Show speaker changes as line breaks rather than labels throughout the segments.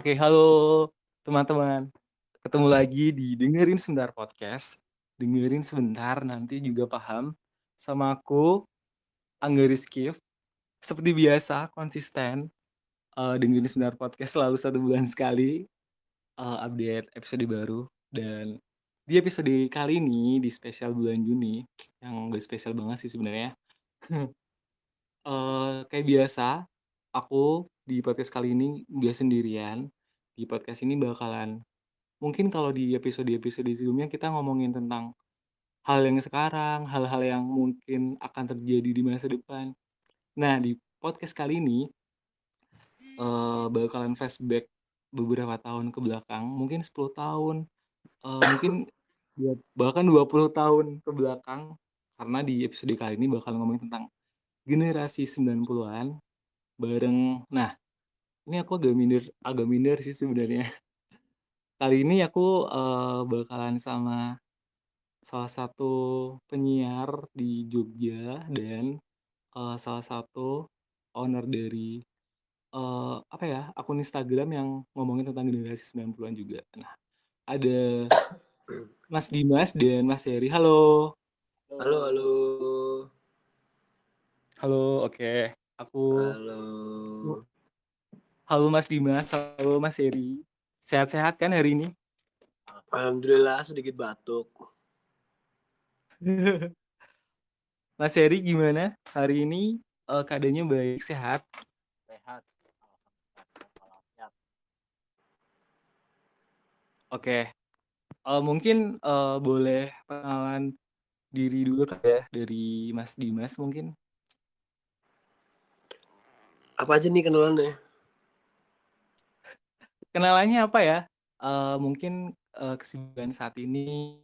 Oke, halo teman-teman. Ketemu lagi di Dengerin Sebentar Podcast. Dengerin sebentar, nanti juga paham. Sama aku, Angga Rizky. Seperti biasa, konsisten. Uh, dengerin Sebentar Podcast selalu satu bulan sekali. Uh, update episode baru. Dan di episode kali ini, di spesial bulan Juni, yang gak spesial banget sih sebenarnya. uh, kayak biasa, aku di podcast kali ini gak sendirian. Di podcast ini bakalan mungkin kalau di episode-episode sebelumnya kita ngomongin tentang hal yang sekarang, hal-hal yang mungkin akan terjadi di masa depan. Nah, di podcast kali ini uh, bakalan flashback beberapa tahun ke belakang, mungkin 10 tahun, uh, mungkin ya, bahkan 20 tahun ke belakang karena di episode kali ini bakal ngomongin tentang generasi 90-an bareng nah ini aku agak minder agak minder sih sebenarnya kali ini aku uh, bakalan sama salah satu penyiar di Jogja dan uh, salah satu owner dari uh, apa ya akun Instagram yang ngomongin tentang generasi 90-an juga. Nah, ada Mas Dimas dan Mas Heri. Halo.
Halo, halo.
Halo, oke. Okay. Aku
Halo.
Halo Mas Dimas, halo Mas Heri. Sehat-sehat kan hari ini?
Alhamdulillah sedikit batuk.
Mas Heri gimana hari ini? Uh, keadaannya baik, sehat?
Sehat.
Oke. Okay. Uh, mungkin uh, boleh pengenalan diri dulu kan ya dari Mas Dimas mungkin?
Apa aja nih kenalannya?
Kenalannya apa ya? Uh, mungkin uh, kesibukan saat ini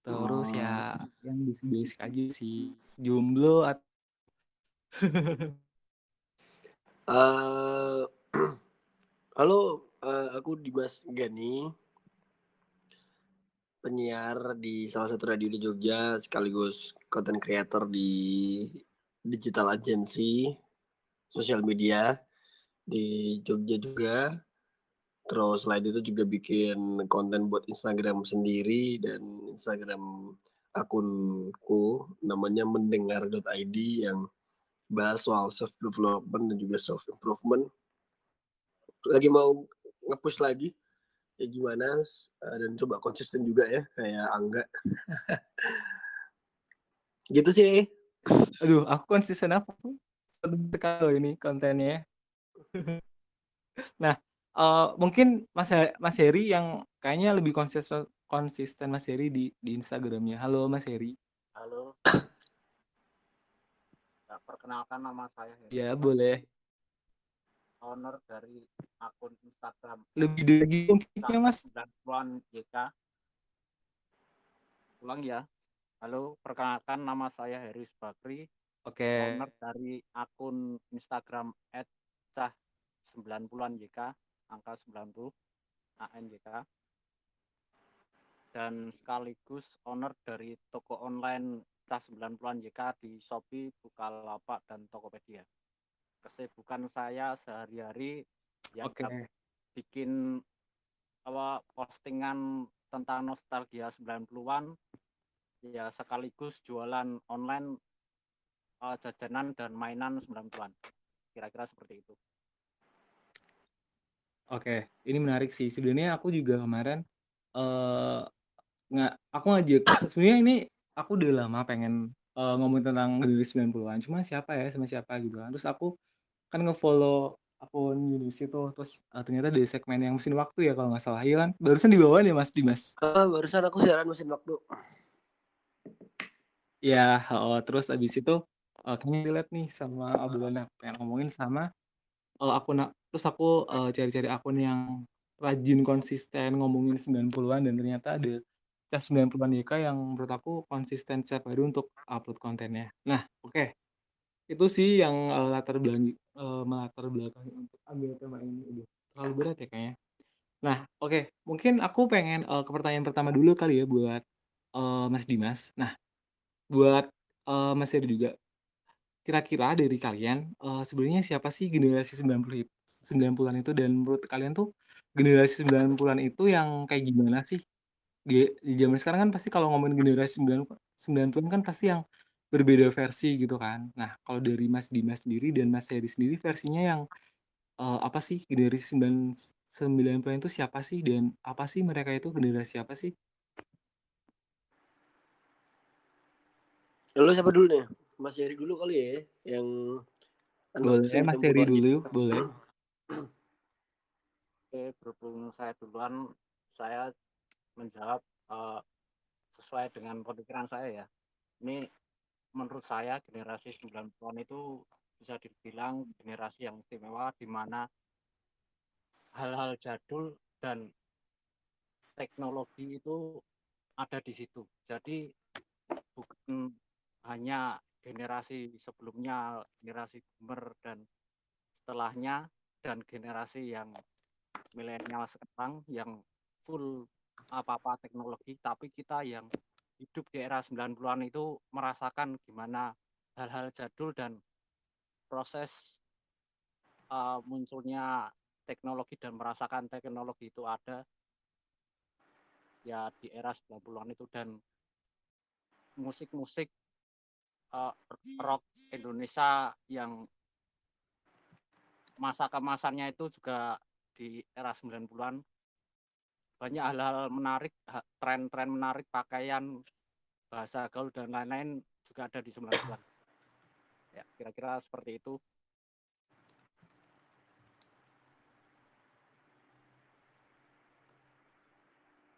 terus oh. ya yang basic-basic aja sih jomblo atau
uh, halo uh, aku Dimas Gani penyiar di salah satu radio di Jogja sekaligus content creator di digital agency sosial media di Jogja juga. Terus selain itu juga bikin konten buat Instagram sendiri dan Instagram akunku namanya mendengar.id yang bahas soal self development dan juga self improvement. Lagi mau ngepush lagi ya gimana dan coba konsisten juga ya kayak Angga. gitu sih.
Aduh, aku konsisten apa? sekali ini kontennya. nah, uh, mungkin Mas Mas Heri yang kayaknya lebih konsisten konsisten Mas Heri di di Instagramnya. Halo Mas Heri.
Halo. Ya, perkenalkan nama saya
Heri. Ya, boleh.
Owner dari akun Instagram.
Lebih dari mungkin Mas.
Dan JK. Ulang ya. Halo, perkenalkan nama saya Heri Bakri,
Oke. Okay.
Owner dari akun Instagram @cah 90-an JK, angka 90 ANJK. Dan sekaligus owner dari toko online cah 90-an JK di Shopee, Bukalapak dan Tokopedia. Kesibukan saya sehari-hari yang okay. bikin apa postingan tentang nostalgia 90-an ya sekaligus jualan online uh, jajanan dan mainan 90-an. Kira-kira seperti itu.
Oke, ini menarik sih. Sebenarnya aku juga kemarin uh, nggak aku ngajak sebenarnya ini aku udah lama pengen uh, ngomong tentang diri 90-an. Cuma siapa ya sama siapa gitu kan. Terus aku kan ngefollow akun Yunus itu terus uh, ternyata di segmen yang mesin waktu ya kalau nggak salah iya kan barusan di bawah nih Mas Dimas
barusan aku siaran mesin waktu
ya oh, terus abis itu uh, kayaknya relate nih sama obrolan yang pengen ngomongin sama uh, akun terus aku uh, cari-cari akun yang rajin konsisten ngomongin 90-an dan ternyata ada cas 90-an YK yang menurut aku konsisten setiap hari untuk upload kontennya. Nah, oke. Itu sih yang uh, latar belakang uh, latar belakang untuk ambil tema ini udah terlalu berat ya kayaknya. Nah, oke. Mungkin aku pengen uh, ke pertanyaan pertama dulu kali ya buat uh, Mas Dimas. Nah, buat uh, Mas Edi juga kira-kira dari kalian uh, sebenarnya siapa sih generasi 90 90-an itu dan menurut kalian tuh generasi 90-an itu yang kayak gimana sih? Di di zaman sekarang kan pasti kalau ngomongin generasi sembilan 90-an kan pasti yang berbeda versi gitu kan. Nah, kalau dari Mas Dimas sendiri dan Mas Heri sendiri versinya yang, eee, apa sih generasi sembilan 90-an itu siapa sih dan apa sih mereka itu generasi apa sih?
Lu siapa dulu nih? Mas Heri dulu kali ya, yang
Boleh Mas Heri
90-an gitu.
dulu, boleh.
Oke, berhubung saya duluan, saya menjawab uh, sesuai dengan pemikiran saya ya. Ini menurut saya generasi 90-an itu bisa dibilang generasi yang istimewa di mana hal-hal jadul dan teknologi itu ada di situ. Jadi bukan hanya generasi sebelumnya, generasi boomer dan setelahnya dan generasi yang milenial sekarang yang full apa-apa teknologi, tapi kita yang hidup di era 90-an itu merasakan gimana hal-hal jadul dan proses uh, munculnya teknologi dan merasakan teknologi itu ada ya di era 90-an itu. Dan musik-musik uh, rock Indonesia yang masa kemasannya itu juga di era 90-an banyak hal-hal menarik, tren-tren menarik pakaian, bahasa gaul dan lain-lain juga ada di 90-an. Ya, kira-kira seperti itu.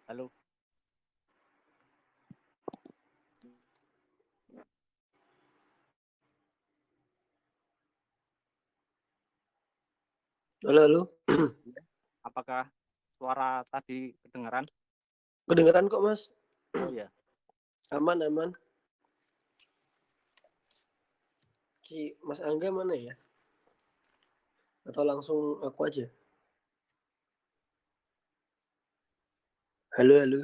Halo.
Halo, halo.
Apakah suara tadi kedengaran?
Kedengaran kok, Mas.
Oh iya.
Aman, aman. Si Mas Angga mana ya? Atau langsung aku aja? Halo, halo.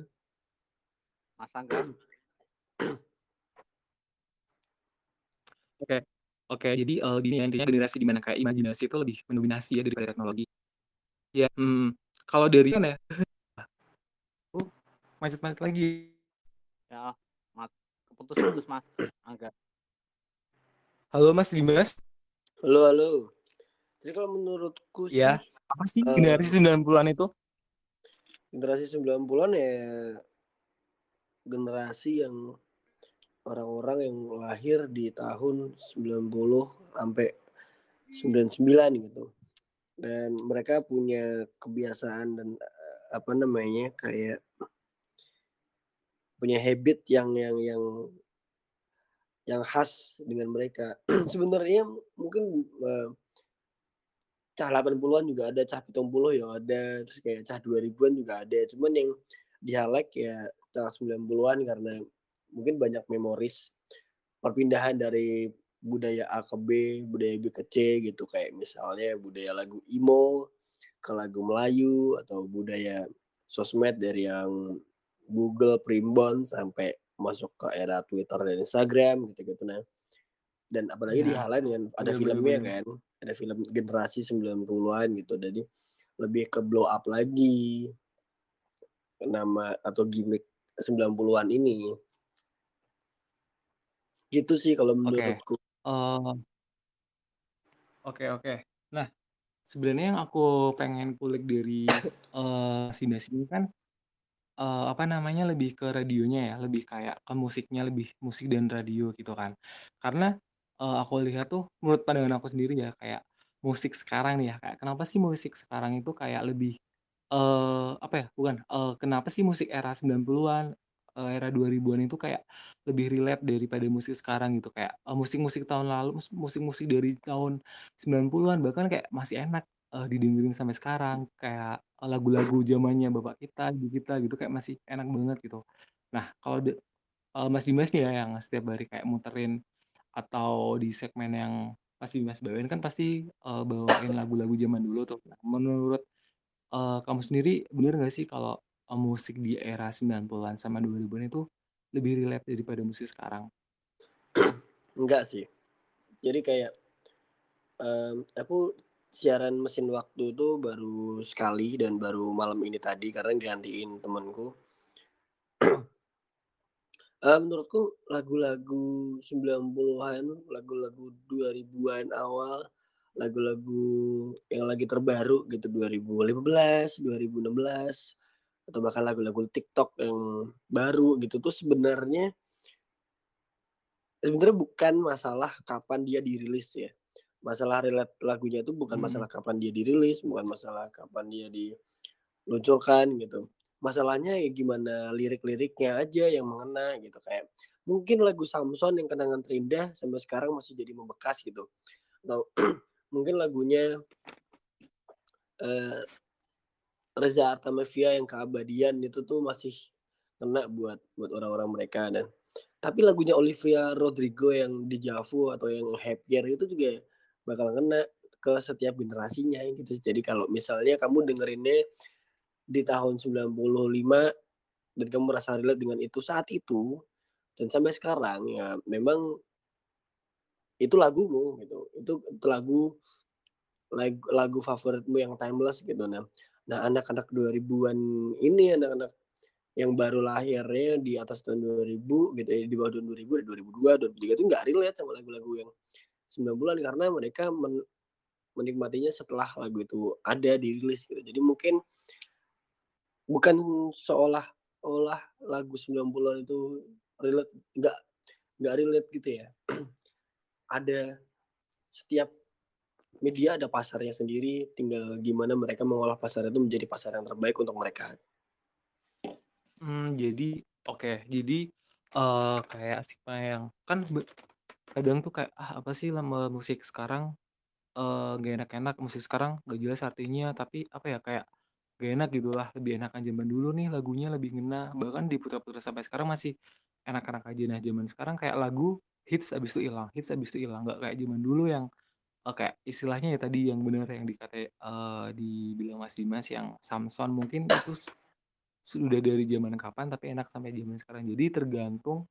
Mas Angga.
Oke. Oke, jadi uh, gini ya, intinya generasi di mana kayak imajinasi itu lebih mendominasi ya daripada teknologi. Ya, hmm, kalau dari kan ya, uh, macet-macet lagi.
Ya, mat, keputus-putus mas, Angga.
Halo Mas Dimas.
Halo, halo. Jadi kalau menurutku
ya,
sih,
apa sih uh, generasi 90-an itu?
Generasi 90-an ya generasi yang orang-orang yang lahir di tahun 90 sampai 99 gitu. Dan mereka punya kebiasaan dan apa namanya kayak punya habit yang yang yang yang khas dengan mereka. Sebenarnya mungkin uh, cah 80-an juga ada, cah 70 ya ada, terus kayak cah 2000-an juga ada. Cuman yang di highlight ya cah 90-an karena mungkin banyak memoris perpindahan dari budaya A ke B, budaya B ke C gitu kayak misalnya budaya lagu emo ke lagu Melayu atau budaya sosmed dari yang Google Primbon sampai masuk ke era Twitter dan Instagram gitu-gitu nah. Dan apalagi ya. di hal lain kan ada bener, filmnya bener. kan, ada film generasi 90-an gitu. Jadi lebih ke blow up lagi nama atau gimmick 90-an ini Gitu sih kalau menurutku.
Uh, oke oke. Nah, sebenarnya yang aku pengen kulik dari, uh, si Mas ini kan, uh, apa namanya, lebih ke radionya ya, lebih kayak ke musiknya, lebih musik dan radio gitu kan. Karena, uh, aku lihat tuh menurut pandangan aku sendiri ya, kayak musik sekarang nih ya, kayak kenapa sih musik sekarang itu kayak lebih, uh, apa ya, bukan, uh, kenapa sih musik era 90-an uh, era 2000-an itu kayak lebih relate daripada musik sekarang gitu. Kayak uh, musik-musik tahun lalu musik-musik dari tahun 90-an bahkan kayak masih enak uh, didengerin sampai sekarang. Kayak lagu-lagu zamannya bapak kita ibu kita gitu kayak masih enak banget gitu. Nah kalau uh, Mas Dimas nih ya yang setiap hari kayak muterin atau di segmen yang masih Dimas bawain kan pasti uh, bawain lagu-lagu zaman dulu tuh. Nah, menurut uh, kamu sendiri bener gak sih kalau musik di era 90-an sama 2000-an itu lebih relate daripada musik sekarang?
Enggak sih. Jadi kayak um, aku siaran mesin waktu itu baru sekali dan baru malam ini tadi karena gantiin temenku. Eee, menurutku lagu-lagu 90-an, lagu-lagu 2000-an awal, lagu-lagu yang lagi terbaru gitu 2015, 2016, atau bahkan lagu-lagu TikTok yang baru gitu tuh sebenarnya sebenarnya bukan masalah kapan dia dirilis ya. Masalah relate lagunya itu bukan
Mhm.
masalah kapan dia dirilis, bukan masalah kapan dia diluncurkan gitu. Masalahnya ya gimana lirik-liriknya aja yang mengena gitu, kayak mungkin lagu Samson yang Kenangan Terindah sampai sekarang masih jadi membekas gitu. Atau mungkin lagunya eee, Reza Artamevia yang Keabadian itu tuh masih kena buat buat orang-orang mereka dan tapi lagunya Olivia Rodrigo yang Deja Vu atau yang Happier itu juga bakal ngena ke setiap generasinya gitu. Jadi kalau misalnya kamu dengerinnya di tahun 95 dan kamu merasa relate dengan itu saat itu dan sampai sekarang ya memang itu lagumu gitu. Itu lagu lag lagu favoritmu yang timeless gitu. Nah nah anak-anak 2000-an ini, anak-anak yang baru lahirnya di atas tahun 2000 gitu ya, di bawah tahun 2000, 2002, 2003 itu nggak relate sama lagu-lagu yang 90-an karena mereka men menikmatinya setelah lagu itu ada dirilis gitu. Jadi mungkin bukan seolah-olah lagu 90-an itu relate, nggak nggak relate gitu ya. Ada setiap media ada pasarnya sendiri, tinggal gimana mereka mengolah pasar itu menjadi pasar yang terbaik untuk mereka.
Mmm, jadi oke, jadi, eee, kayak stigma yang kan kadang tuh kayak, "Ah, apa sih lama musik sekarang, eee, nggak enak-enak, musik sekarang nggak jelas artinya." Tapi apa ya, kayak nggak enak gitulah, lebih enakan zaman dulu nih lagunya lebih ngena, bahkan diputar-putar sampai sekarang masih enak-enak aja. Nah, zaman sekarang kayak lagu hits abis itu hilang hits abis itu hilang, nggak kayak zaman dulu yang, kayak istilahnya ya tadi yang bener yang dikata eee, dibilang Mas Dimas yang Samson mungkin itu s sudah dari zaman kapan tapi enak sampai zaman sekarang. Jadi tergantung,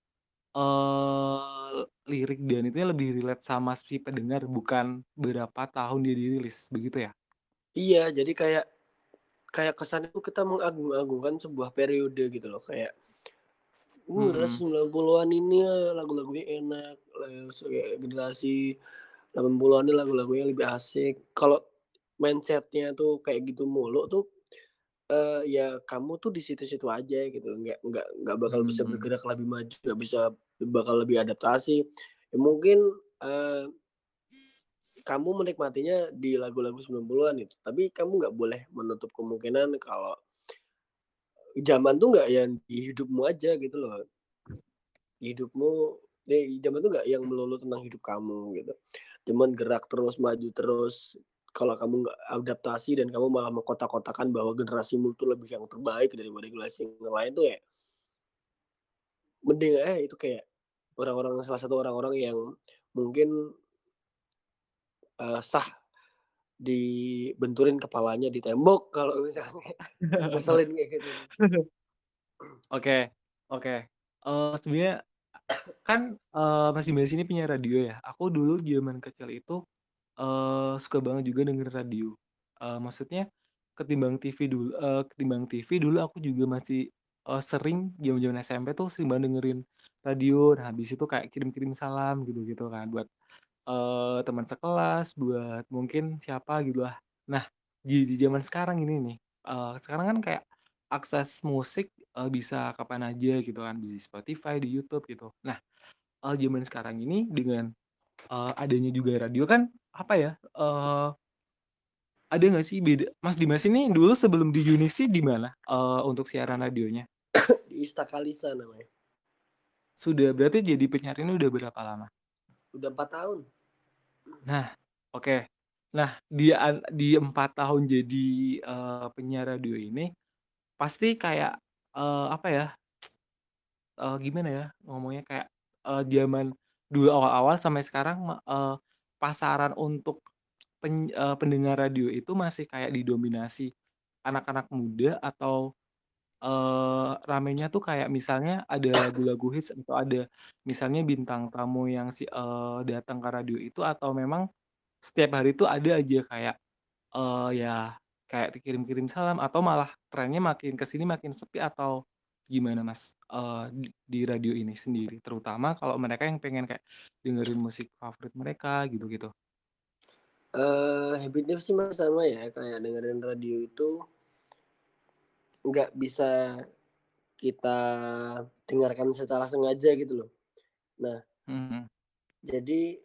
eee, lirik dan itunya lebih relate sama si pendengar bukan berapa tahun dia dirilis, begitu ya?
Iya, jadi kayak kayak kesannya tuh kita mengagung-agungkan sebuah periode gitu loh, kayak, "Uh,
Mhm.
generasi 90-an ini lagu-lagunya enak, terus kayak generasi 80-an ini lagu-lagunya lebih asik." Kalau mindset-nya tuh kayak gitu mulu tuh, eee, ya kamu tuh di situ-situ aja gitu, nggak nggak nggak bakal bisa
Mhm.
bergerak lebih maju, nggak bisa bakal lebih adaptasi. Ya mungkin, eee kamu menikmatinya di lagu-lagu 90-an itu, tapi kamu nggak boleh menutup kemungkinan kalau zaman tuh nggak yang di hidupmu aja gitu loh. Hidupmu eh, zaman tuh nggak yang melulu tentang hidup kamu gitu. Cuman gerak terus, maju terus. Kalau kamu nggak adaptasi dan kamu malah mengkotak-kotakan bahwa generasimu itu lebih yang terbaik daripada generasi yang lain tuh ya mending aja itu kayak orang-orang salah satu orang-orang yang mungkin eee, sah dibenturin kepalanya di tembok kalau misalnya ngeselin kayak gitu.
Oke oke. Eee, sebenarnya kan, eee, Mas Dimas ini penyiar radio ya. Aku dulu zaman kecil itu, eee, suka banget juga dengerin radio. Eee, maksudnya ketimbang TV dulu eee, ketimbang TV dulu aku juga masih, eee, sering zaman-zaman SMP tuh sering banget dengerin radio. Nah, habis itu kayak kirim-kirim salam gitu-gitu kan buat, eee, teman sekelas, buat mungkin siapa gitulah. Nah, di di zaman sekarang ini nih, eee, sekarang kan kayak akses musik, eee, bisa kapan aja gitu kan, di Spotify, di YouTube gitu. Nah, eee, zaman sekarang ini dengan, eee, adanya juga radio kan, apa ya, eee ada nggak sih beda Mas Dimas ini dulu sebelum di Unisi di mana, eee, untuk siaran radionya?
Di Istakalisa namanya.
Sudah berarti jadi penyiar ini udah berapa lama?
Udah 4 tahun.
Nah, oke. Nah, di an di 4 tahun jadi, eee, penyiar radio ini, pasti kayak, eee, apa ya, eee, gimana ya ngomongnya, kayak, eee, zaman dulu awal-awal sampai sekarang eee, pasaran untuk pen eee, pendengar radio itu masih kayak didominasi anak-anak muda atau, eee, ramenya tuh kayak misalnya ada lagu-lagu hits atau ada misalnya bintang tamu yang si eee, datang ke radio itu atau memang setiap hari itu ada aja kayak eee, ya kayak kirim-kirim salam atau malah trennya makin ke sini makin sepi atau gimana Mas, eee, di di radio ini sendiri? Terutama kalau mereka yang pengen kayak dengerin musik favorit mereka gitu-gitu.
Eee, habit sih masih sama ya, kayak dengerin radio itu nggak bisa kita dengarkan secara sengaja gitu loh. Nah
Mhm.
jadi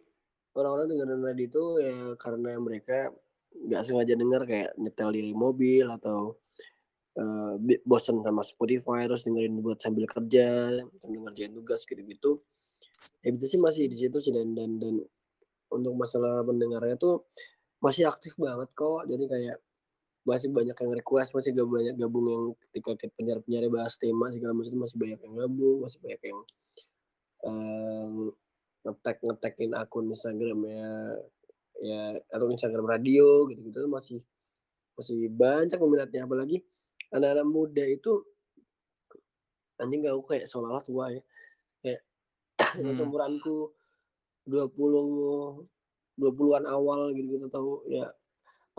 orang-orang dengerin radio itu ya karena mereka nggak sengaja denger kayak nyetel di mobil atau, bi bosen sama Spotify terus dengerin buat sambil kerja, sambil ngerjain tugas gitu-gitu. Habit sih masih di situ sih dan dan dan untuk masalah pendengarnya tuh masih aktif banget kok. Jadi kayak masih banyak yang request, masih gak banyak gabung yang ketika ke penyiar-penyiarnya bahas tema segala macam masih banyak yang gabung, masih banyak yang, eee, nge-tag nge-tag-in akun Instagram-nya ya atau Instagram radio gitu-gitu masih masih banyak peminatnya. Apalagi anak-anak muda itu anjing aku kayak seolah-olah tua ya, kayak
Mmm.
seumuranku 20, 20-an awal gitu-gitu atau ya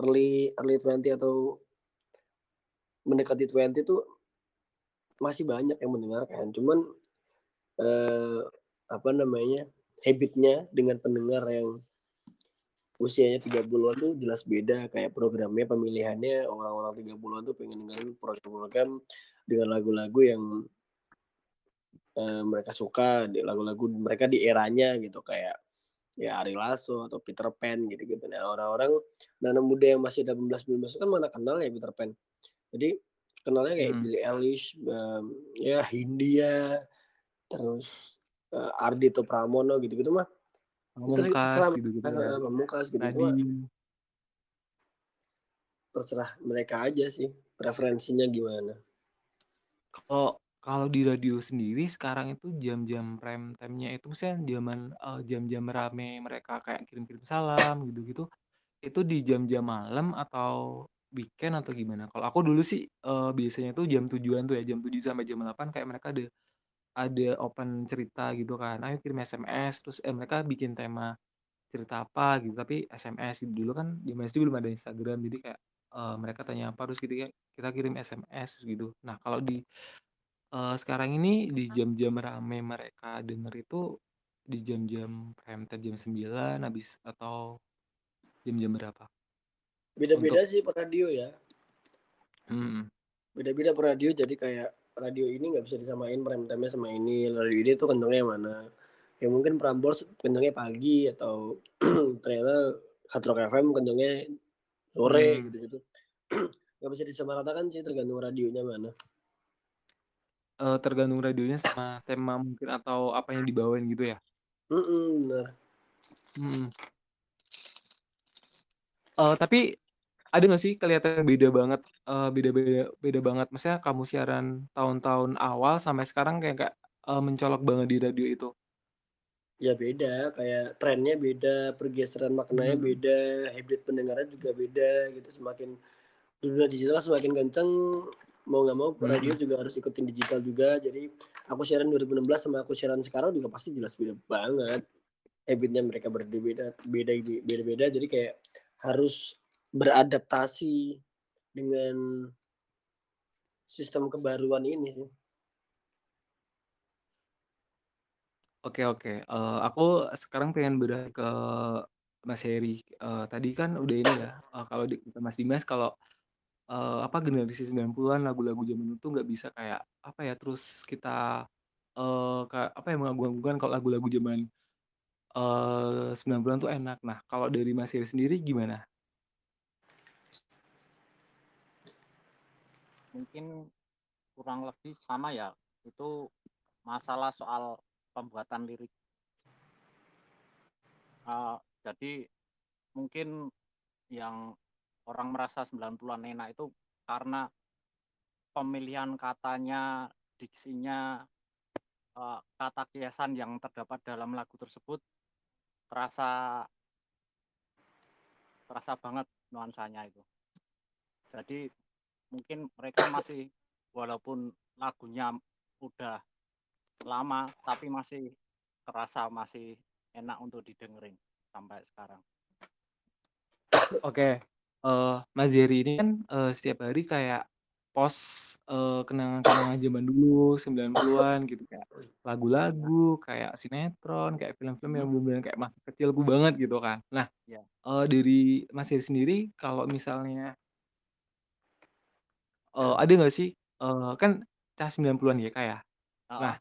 early early 20 atau mendekati 20 tuh masih banyak yang mendengarkan. Cuman, eee, apa namanya, habit-nya dengan pendengar yang usianya 30-an tuh jelas beda, kayak programnya, pemilihannya orang-orang 30-an tuh pengen dengerin program-program dengan lagu-lagu yang eee, mereka suka, di lagu-lagu mereka di eranya gitu, kayak ya Ari Lasso atau Peter Pan gitu-gitu. Nah orang-orang anak muda yang masih 18, 19 kan mana kenal ya Peter Pan. Jadi kenalnya kayak
Mhm.
Billie Eilish, mmm, ya Hindia, terus, eee, Ardhito Pramono gitu-gitu mah
Pamungkas ya,
heeh, Pamungkas
Nadiem.
terserah mereka aja sih, preferensinya gimana.
Kalau kalau di radio sendiri sekarang itu jam-jam prime time-nya itu maksudnya zaman, eee, jam-jam rame mereka kayak kirim-kirim salam gitu-gitu, itu di jam-jam malam atau weekend atau gimana? Kalau aku dulu sih, eee, biasanya tuh jam 7-an tuh ya, jam 7 sampai jam 8 kayak mereka ada ada open cerita gitu kan, "Ayo kirim SMS," terus, eh, mereka bikin tema cerita apa gitu, tapi SMS. Dulu kan zaman SD belum ada Instagram, jadi kayak, eee, mereka tanya apa, terus gitu ya kita kirim SMS gitu. Nah kalau di, eee, sekarang ini di jam-jam rame mereka denger itu di jam-jam prime time jam 9 habis atau jam-jam berapa?
Beda-beda
Untuk
sih per radio ya.
Mhm.
Beda-beda per radio, jadi kayak radio ini nggak bisa disamain prime time-nya sama ini, radio ini tuh kencengnya yang mana. Ya mungkin Prambors kencengnya pagi atau ternyata Hard Rock FM kencengnya sore
Mmm.
gitu-gitu. Nggak bisa disamaratakan sih tergantung radionya mana.
Eee, tergantung radionya sama tema mungkin atau apa yang dibawain gitu ya?
Mhm, bener.
Mhm. Eee, tapi ada nggak sih kelihatan beda banget, eee, beda-beda beda banget maksudnya kamu siaran tahun-tahun awal sampai sekarang kayak nggak, eee, mencolok banget di radio itu?
Ya beda, kayak trennya beda, pergeseran maknanya
Mhm.
beda, habit pendengarnya juga beda gitu, semakin dunia digital semakin kenceng, mau nggak mau radio
Mhm.
juga harus ikutin digital juga. Jadi aku siaran 2016 sama aku siaran sekarang juga pasti jelas beda banget. Habit-nya mereka berbeda beda ini beda-beda, jadi kayak harus beradaptasi dengan sistem kebaruan ini sih.
Oke oke, eee, aku sekarang pengen beralih ke Mas Hery, eee, tadi kan udah ini ya, eee, kalau di Mas Dimas kalau, eee, apa, generasi 90-an lagu-lagu zaman tuh nggak bisa kayak, apa ya, terus kita, kayak, apa ya, mengagung-agungkan kalau lagu-lagu zaman, eee, 90-an tuh enak. Nah, kalau dari Mas Hery sendiri gimana?
Mungkin kurang lebih sama ya, itu masalah soal pembuatan lirik. Eee, jadi mungkin yang orang merasa 90-an enak itu karena pemilihan katanya, diksinya, eee, kata kiasan yang terdapat dalam lagu tersebut terasa terasa banget nuansanya itu. Jadi mungkin mereka masih walaupun lagunya udah lama, tapi masih kerasa masih enak untuk didengerin sampai sekarang.
Oke, eee, Mas Jerry ini kan, eee, setiap hari kayak post, eee, kenangan-kenangan zaman dulu 90-an gitu, kayak lagu-lagu, kayak sinetron, kayak film-film yang bener-bener kayak masa kecilku banget gitu kan. Nah,
Iya.
eee, dari Mas Jerry sendiri kalau misalnya eee, ada nggak sih, eee, kan cah 90-an ya, Kak, ya. Nah,
Heeh.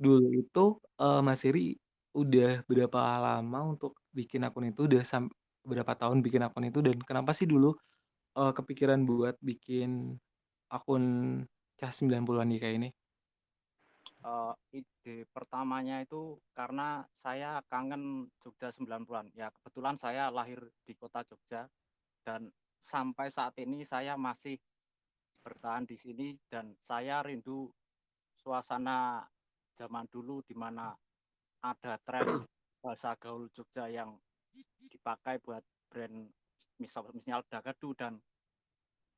dulu itu, eee, Mas Jerry udah berapa lama untuk bikin akun itu, udah sam berapa tahun bikin akun itu, dan kenapa sih dulu, eee, kepikiran buat bikin akun cah 90-an YK ini?
Eee, ide pertamanya itu karena saya kangen Jogja 90-an. Ya kebetulan saya lahir di kota Jogja, dan sampai saat ini saya masih bertahan di sini dan saya rindu suasana zaman dulu di mana ada tren bahasa gaul Jogja yang dipakai buat brand misal misal Dagadu dan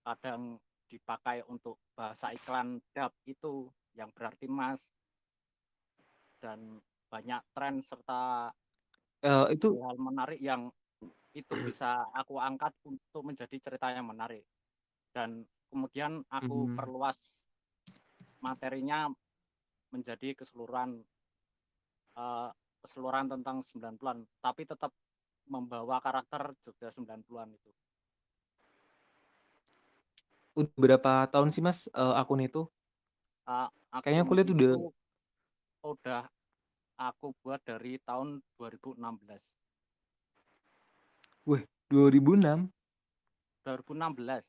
kadang dipakai untuk bahasa iklan dap itu yang berarti Mas. Dan banyak tren serta
Eee, itu
hal-hal menarik yang itu bisa aku angkat untuk menjadi cerita yang menarik. Dan kemudian aku
Mmm.
perluas materinya menjadi keseluruhan eee, keseluruhan tentang 90-an, tapi tetap membawa karakter Jogja 90-an itu.
Udah berapa tahun sih Mas, eee, akun itu?
Eee,
Kayaknya aku
akun
lihat udah
udah aku buat dari tahun 2016.
Wih, 2006?
2016.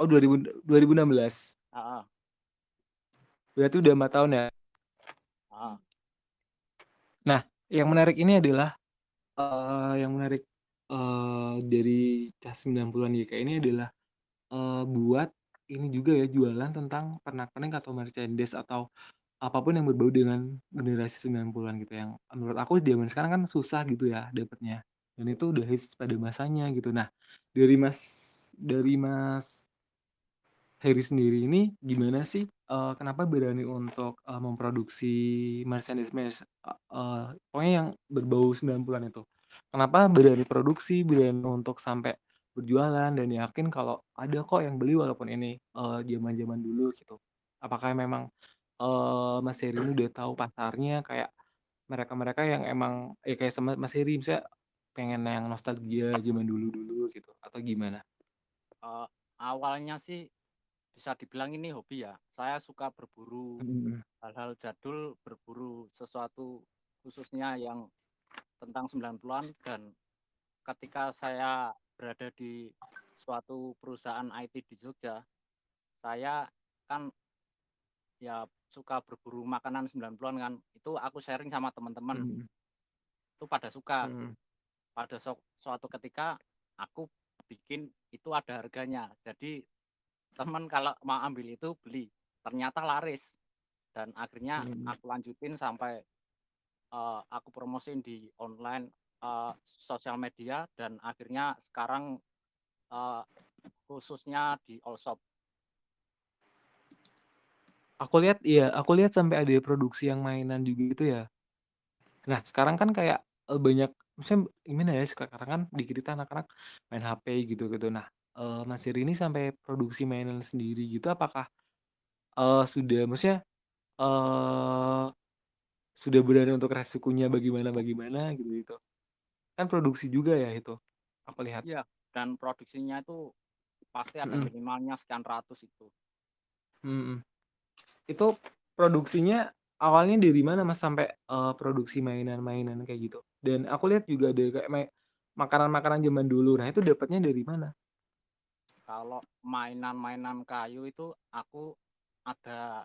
Oh, dua ribu dua ribu enam belas?
Heeh.
Berarti udah 4 tahun ya?
Heeh.
Nah, yang menarik ini adalah, eee, yang menarik, eee, dari cah 90-an YK ini adalah, eee, buat ini juga ya, jualan tentang pernak-pernik atau merchandise atau apa pun yang berbau dengan generasi 90-an gitu, yang menurut aku zaman sekarang kan susah gitu ya dapatnya, dan itu udah hits pada masanya gitu. Nah, dari Mas dari Mas Heri sendiri ini gimana sih, eee, kenapa berani untuk, eee, memproduksi merchandise e eee, pokoknya yang berbau 90-an itu. Kenapa berani produksi, berani untuk sampai berjualan dan yakin kalau ada kok yang beli walaupun ini, eee, zaman-zaman dulu gitu. Apakah memang, eee, Mas Heri ini udah tahu pasarnya kayak mereka-mereka yang emang ya kayak sama Mas Heri misalnya pengen yang nostalgia zaman dulu-dulu gitu atau gimana?
Eee, awalnya sih bisa dibilang ini hobi ya. Saya suka berburu
Mhm.
hal-hal jadul, berburu sesuatu khususnya yang tentang 90-an dan ketika saya berada di suatu perusahaan IT di Jogja, saya kan ya suka berburu makanan 90-an kan, itu aku sharing sama teman-teman.
Mhm.
Itu pada suka.
Mhm.
Pada suk suatu ketika aku bikin itu ada harganya. Jadi teman kalau mau ambil itu beli, ternyata laris. Dan akhirnya
Mhm.
aku lanjutin sampai, eee, aku promosiin di online, eee, sosial media dan akhirnya sekarang, eee, khususnya di all shop.
Aku lihat iya, aku lihat sampai ada produksi yang mainan juga gitu ya. Nah, sekarang kan kayak, banyak maksudnya gimana ya, sekarang kan dikit itu anak-anak main HP gitu-gitu. Nah, eee, Mas Heri ini sampai produksi mainan sendiri gitu apakah, eee, sudah maksudnya, eee, sudah berani untuk resikonya bagaimana-bagaimana gitu-gitu? Kan produksi juga ya itu, aku lihat.
Iya, dan produksinya itu pasti ada
Mhm.
minimalnya sekian ratus itu.
Mhm. Itu produksinya awalnya dari mana Mas sampai, eee, produksi mainan-mainan kayak gitu? Dan aku lihat juga ada kayak me makanan-makanan zaman dulu. Nah, itu dapatnya dari mana?
Kalau mainan-mainan kayu itu aku ada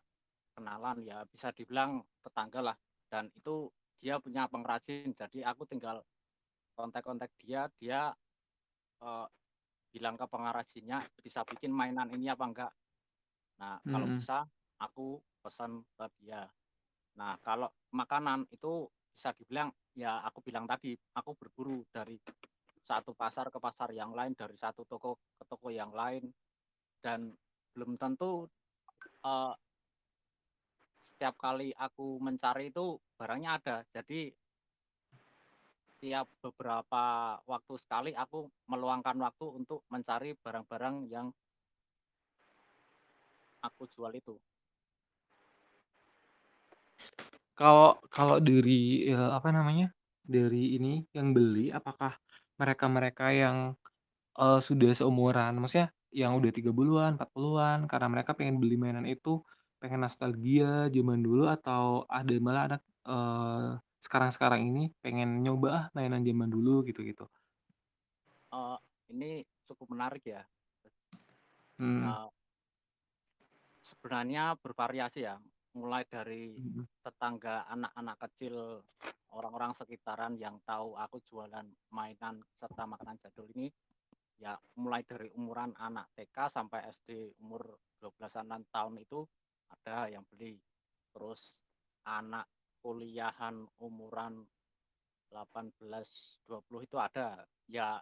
kenalan ya, bisa dibilang tetangga lah, dan itu dia punya pengrajin. Jadi aku tinggal kontak-kontak dia, dia, eee, bilang ke pengrajinnya bisa bikin mainan ini apa enggak. Nah, kalau
Mhm.
bisa aku pesan ke dia. Nah, kalau makanan itu bisa dibilang ya aku bilang tadi, aku berburu dari satu pasar ke pasar yang lain, dari satu toko ke toko yang lain, dan belum tentu, eee setiap kali aku mencari itu barangnya ada. Jadi tiap beberapa waktu sekali aku meluangkan waktu untuk mencari barang-barang yang aku jual itu.
Kalau kalau dari, eee, apa namanya, dari ini yang beli apakah mereka-mereka yang, eee, sudah seumuran? Maksudnya yang udah 30-an, 40-an karena mereka pengen beli mainan itu, pengen nostalgia zaman dulu atau ada malah anak, eee, sekarang-sekarang ini pengen nyoba, ah, mainan zaman dulu gitu-gitu?
Eee, ini cukup menarik ya.
Mhm.
Eee sebenarnya bervariasi ya, mulai dari
Mhm.
tetangga anak-anak kecil, orang-orang sekitaran yang tahu aku jualan mainan serta makanan jadul ini, ya mulai dari umuran anak TK sampai SD umur 12-an tahun itu ada yang beli. Terus anak kuliahan umuran 18, 20 itu ada. Ya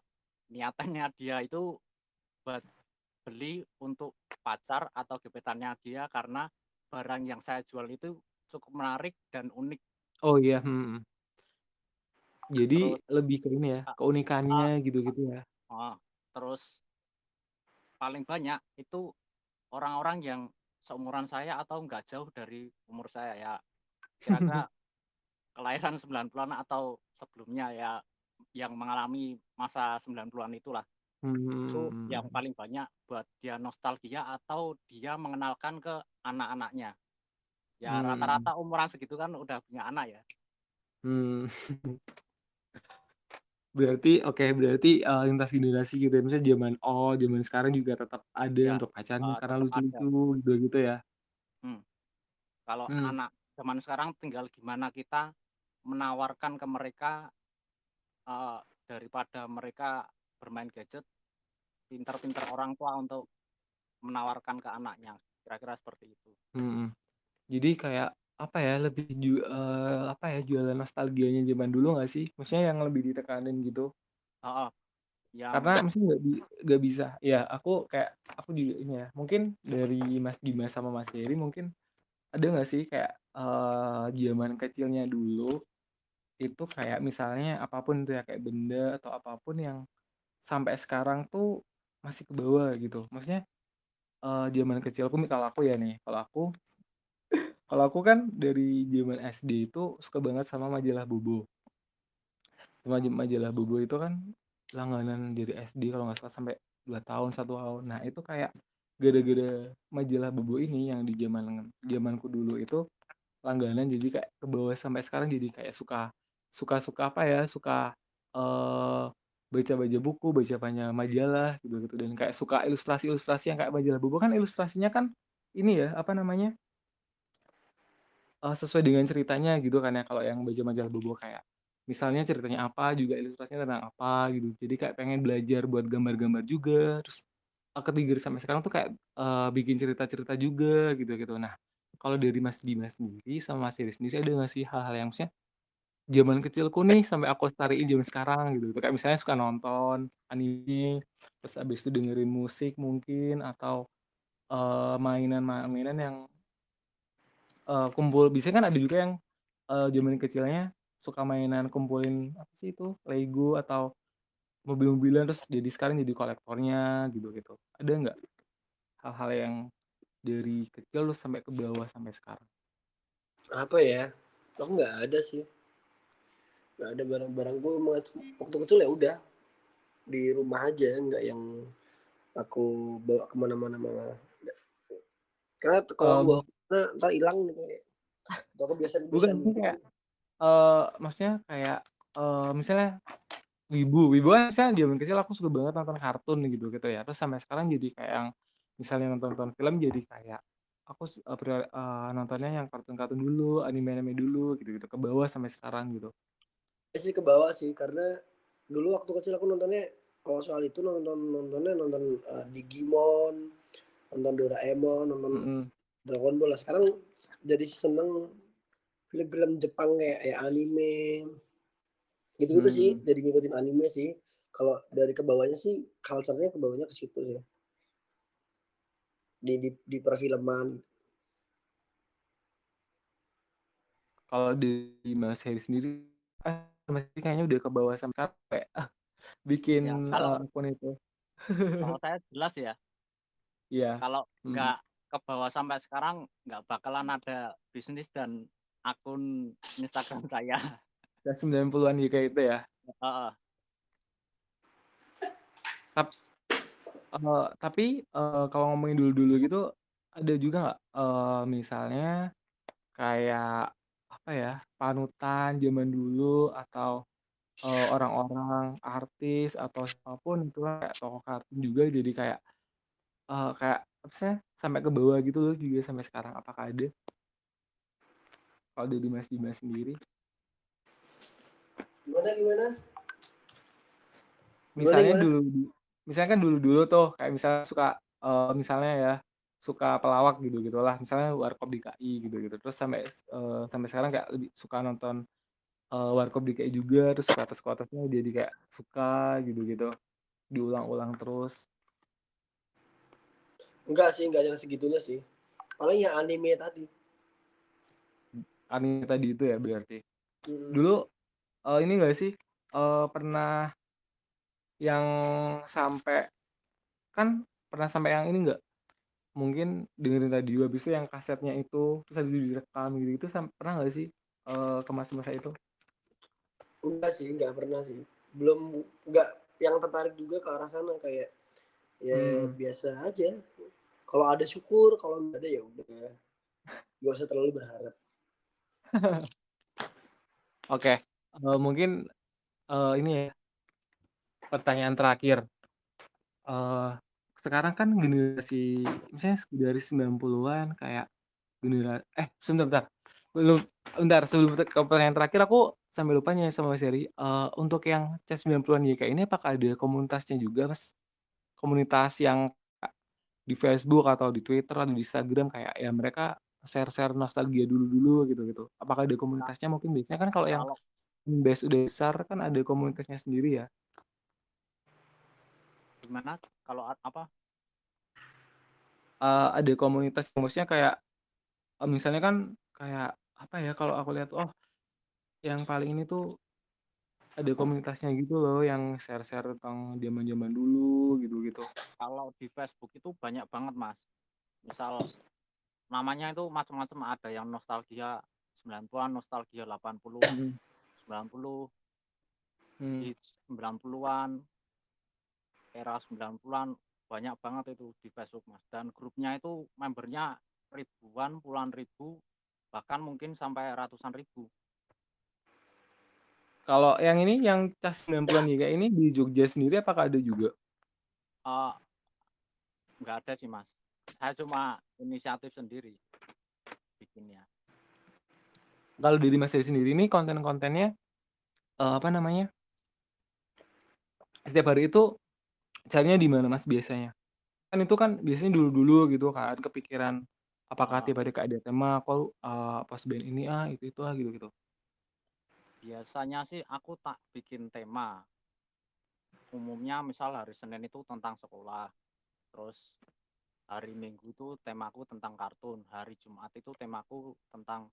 niatannya dia itu buat beli untuk pacar atau gebetannya dia karena barang yang saya jual itu cukup menarik dan unik.
Oh iya, mhm. Jadi
Terus
lebih ke ini ya, keunikannya gitu-gitu ya?
heeh, terus paling banyak itu orang-orang yang seumuran saya atau nggak jauh dari umur saya ya, kira-kira kelahiran 90-an atau sebelumnya ya, yang mengalami masa 90-an itulah. Itu yang
Mmm.
paling banyak buat dia nostalgia atau dia mengenalkan ke anak-anaknya. Ya
Mmm.
rata-rata umuran segitu kan udah punya anak ya.
Mmm. Berarti oke, berarti, eee, lintas generasi gitu ya, misalnya zaman old, zaman sekarang juga tetap ada
Ya,
untuk pacarnya
eee,
karena lucu-lucu
ada.
gitu-gitu ya?
Mmm. Kalau
Mmm.
anak zaman sekarang tinggal gimana kita menawarkan ke mereka, eee, daripada mereka bermain gadget, pinter-pinter orang tua untuk menawarkan ke anaknya, kira-kira seperti itu.
Mhm. Jadi kayak, apa ya, lebih ju eee, apa ya, jualan nostalgianya zaman dulu nggak sih? Maksudnya yang lebih ditekanin gitu?
Heeh, yang
Karena maksudnya nggak bi bisa ya aku kayak aku juga ini ya, mungkin dari Mas Dimas sama Mas Heri mungkin ada nggak sih kayak, eee, zaman kecilnya dulu, itu kayak misalnya apa pun tuh ya, kayak benda atau apa pun yang sampai sekarang tuh masih kebawa gitu? Maksudnya, eee, zaman kecilku nih kalau aku ya nih, kalau aku kalau aku kan dari zaman SD itu suka banget sama majalah Bobo. Maj majalah Bobo itu kan langganan dari SD kalau nggak salah sampai 2 tahun, 1 tahun. Nah itu kayak gara-gara majalah Bobo ini yang di zaman zamanku dulu itu langganan jadi kayak kebawa sampai sekarang jadi kayak suka suka suka apa ya, suka, eee, baca-baca buku, baca banyak majalah gitu-gitu dan kayak suka ilustrasi-ilustrasi yang kayak majalah Bobo kan ilustrasinya kan ini ya, apa namanya eee, sesuai dengan ceritanya gitu kan ya, kalau yang baca majalah Bobo kayak misalnya ceritanya apa, juga ilustrasinya tentang apa gitu. Jadi kayak pengen belajar buat gambar-gambar juga, terus, eee, ke-trigger sampai sekarang tuh kayak, eee, bikin cerita-cerita juga gitu-gitu. Nah, kalau dari Mas Dimas sendiri sama Mas Heri sendiri ada nggak sih hal-hal yang maksudnya zaman kecilku nih sampai aku lestariin zaman sekarang gitu, kayak misalnya suka nonton anime, terus habis itu dengerin musik mungkin atau, eee, mainan ma mainan yang eee, kumpul biasanya kan ada juga yang, eee, zaman kecilnya suka mainan kumpulin apa sih itu, Lego atau mobil-mobilan terus jadi sekarang jadi kolektornya gitu-gitu. Ada nggak hal-hal yang dari kecil terus sampai ke bawah sampai sekarang?
Apa ya, aku nggak ada sih. Nggak ada barang-barangku waktu kecil ya udah, di rumah aja, nggak yang aku bawa ke mana-mana malah. Karena kalau aku bawa
Mmm.
ke mana entar ilang gitu, atau
Bukan maksudnya
gitu.
kayak, eee, maksudnya kayak, eee, misalnya Wibu, Wibu kan misalnya zaman kecil aku suka banget nonton kartun gitu gitu ya, terus sampai sekarang jadi kayak yang misalnya nonton-nonton film jadi kayak aku prior eee, nontonnya yang kartun-kartun dulu, anime-anime dulu gitu-gitu, kebawa sampai sekarang gitu.
Iya sih kebawa sih, karena dulu waktu kecil aku nontonnya kalau soal itu nonton nontonnya nonton, eee, Digimon, nonton Doraemon, nonton
Mhm.
Dragon Ball. Sekarang jadi seneng film-film Jepang kayak kayak anime. Gitu-gitu sih,
Mhm.
jadi ngikutin anime sih. Kalau dari ke bawahnya sih culture-nya ke bawahnya ke situ sih. Di di di perfilman.
Kalau dari Mas Heri sendiri, ah Masih kayaknya udah kebawa sampai sekarang kayak, ah, bikin,
Ya, kalau
akun itu.
kalau saya jelas ya.
Iya,
Kalau
mhm.
nggak kebawa sampai sekarang, nggak bakalan ada bisnis dan akun Instagram saya.
Yang 90-an GK itu ya?
Heeh.
Tap eee, tapi, eee, kalau ngomongin dulu-dulu gitu, ada juga nggak, eee, misalnya kayak, apa ya, panutan zaman dulu atau, eee, orang-orang, artis, atau siapa pun itu kan kayak tokoh kartun juga jadi kayak, eee, kayak apa sih, sampai ke bawah gitu loh juga sampai sekarang, apakah ada? Kalau dari Mas Dimas sendiri?
Gimana gimana? Gimana
Misalnya
gimana?
dulu misalnya kan dulu-dulu tuh kayak misalnya suka, eee, misalnya ya, suka pelawak gitu gitulah, misalnya Warkop DKI gitu-gitu, terus sampai, eee, sampai sekarang kayak lebih suka nonton, eee, Warkop DKI juga, terus kotes-kotesnya jadi kayak suka gitu-gitu, diulang-ulang terus.
Enggak sih, enggak yang segitunya sih. Paling yang anime tadi.
Anime tadi itu ya berarti?
Mhm.
Dulu, eee, ini nggak sih, eee, pernah yang sampai kan pernah sampai yang ini nggak, mungkin dengerin radio habis itu yang kasetnya itu, terus habis itu direkam gitu-gitu sam pernah nggak sih, eee, ke masa-masa itu?
Enggak sih, enggak pernah sih. Belum enggak yang tertarik juga ke arah sana kayak, ya
Mmm.
biasa aja. Kalau ada syukur, kalau nggak ada ya udah. Nggak usah terlalu berharap.
Oke, eee, mungkin, eee, ini ya pertanyaan terakhir. Eee, sekarang kan generasi misalnya dari 90-an kayak genera eh, sebentar bentar, belum bentar sebelum ke pertanyaan terakhir aku sampai lupa nanya sama Heri, eee, untuk yang CAS 90-an GK ini apakah ada komunitasnya juga, Mas? Komunitas yang di Facebook atau di Twitter atau di Instagram kayak ya mereka share-share nostalgia dulu-dulu gitu-gitu, apakah ada komunitasnya? Mungkin biasanya kan kalau yang fanbase udah besar kan ada komunitasnya sendiri ya?
Gimana? Kalau apa?
Eee, ada komunitas maksudnya kayak, eee, misalnya kan kayak apa ya, kalau aku lihat, oh yang paling ini tuh ada komunitasnya gitu loh yang share-share tentang zaman-zaman dulu gitu-gitu.
Kalau di Facebook itu banyak banget, Mas. Misal namanya itu macam-macam, ada yang nostalgia 90-an, nostalgia 80,
Mhm.
90
Mmm.
hits 90-an, era 90-an, banyak banget itu di Facebook, Mas. Dan grupnya itu member-nya ribuan, puluhan ribu, bahkan mungkin sampai ratusan ribu.
Kalau yang ini, yang CAS 90-an GK ini di Jogja sendiri apakah ada juga?
Eee nggak ada sih, Mas. Saya cuma inisiatif sendiri bikinnya.
Kalau dari Mas Heri sendiri nih konten-kontennya, eee, apa namanya setiap hari itu carinya di mana, Mas, biasanya? Kan itu kan biasanya dulu-dulu gitu kan kepikiran, apakah tiap hari kayak ada tema, aku, eee, post band ini ah, itu itu ah, gitu-gitu?
Biasanya sih aku tak bikin tema. Umumnya misal hari Senin itu tentang sekolah, terus hari Minggu itu temaku tentang kartun, hari Jumat itu temaku tentang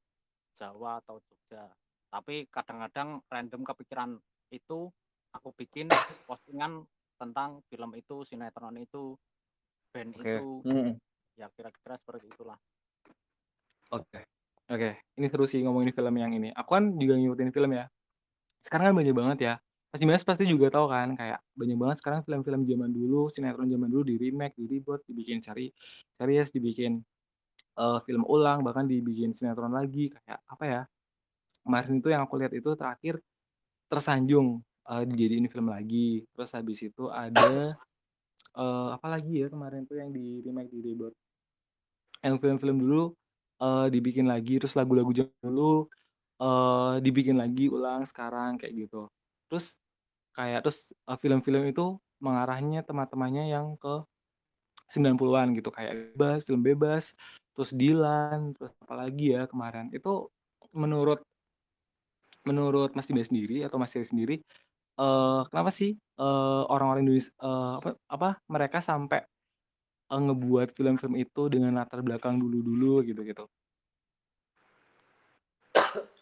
Jawa atau Jogja. Tapi kadang-kadang random kepikiran itu, aku bikin postingan tentang film itu, sinetron itu, band
Oke,
itu,
mhm.
ya kira-kira seperti itulah.
Oke. Oke, ini seru sih ngomongin film yang ini, aku kan juga ngikutin film ya. Sekarang kan banyak banget ya, Mas Dimas pasti juga tahu kan kayak banyak banget sekarang film-film zaman dulu, sinetron zaman dulu di-remake, di-reboot, dibikin seri series, dibikin, eee, film ulang, bahkan dibikin sinetron lagi, kayak apa ya, kemarin itu yang aku lihat itu terakhir Tersanjung, eee, dijadiin film lagi, terus habis itu ada, eee, apalagi ya kemarin tuh yang di-remake, di-reboot. Yang film-film dulu, eee, dibikin lagi, terus lagu-lagu zaman dulu, eee, dibikin lagi ulang sekarang kayak gitu. Terus kayak terus, eee, film-film itu mengarahnya tema-temanya yang ke 90-an gitu kayak Bebas, Film Bebas, terus Dilan, terus apalagi ya kemarin, itu menurut menurut Mas Dimas sendiri atau Mas Heri sendiri, eee, kenapa sih, eee, orang-orang Indones eee, apa apa, mereka sampai, eee, ngebuat film-film itu dengan latar belakang dulu-dulu gitu gitu?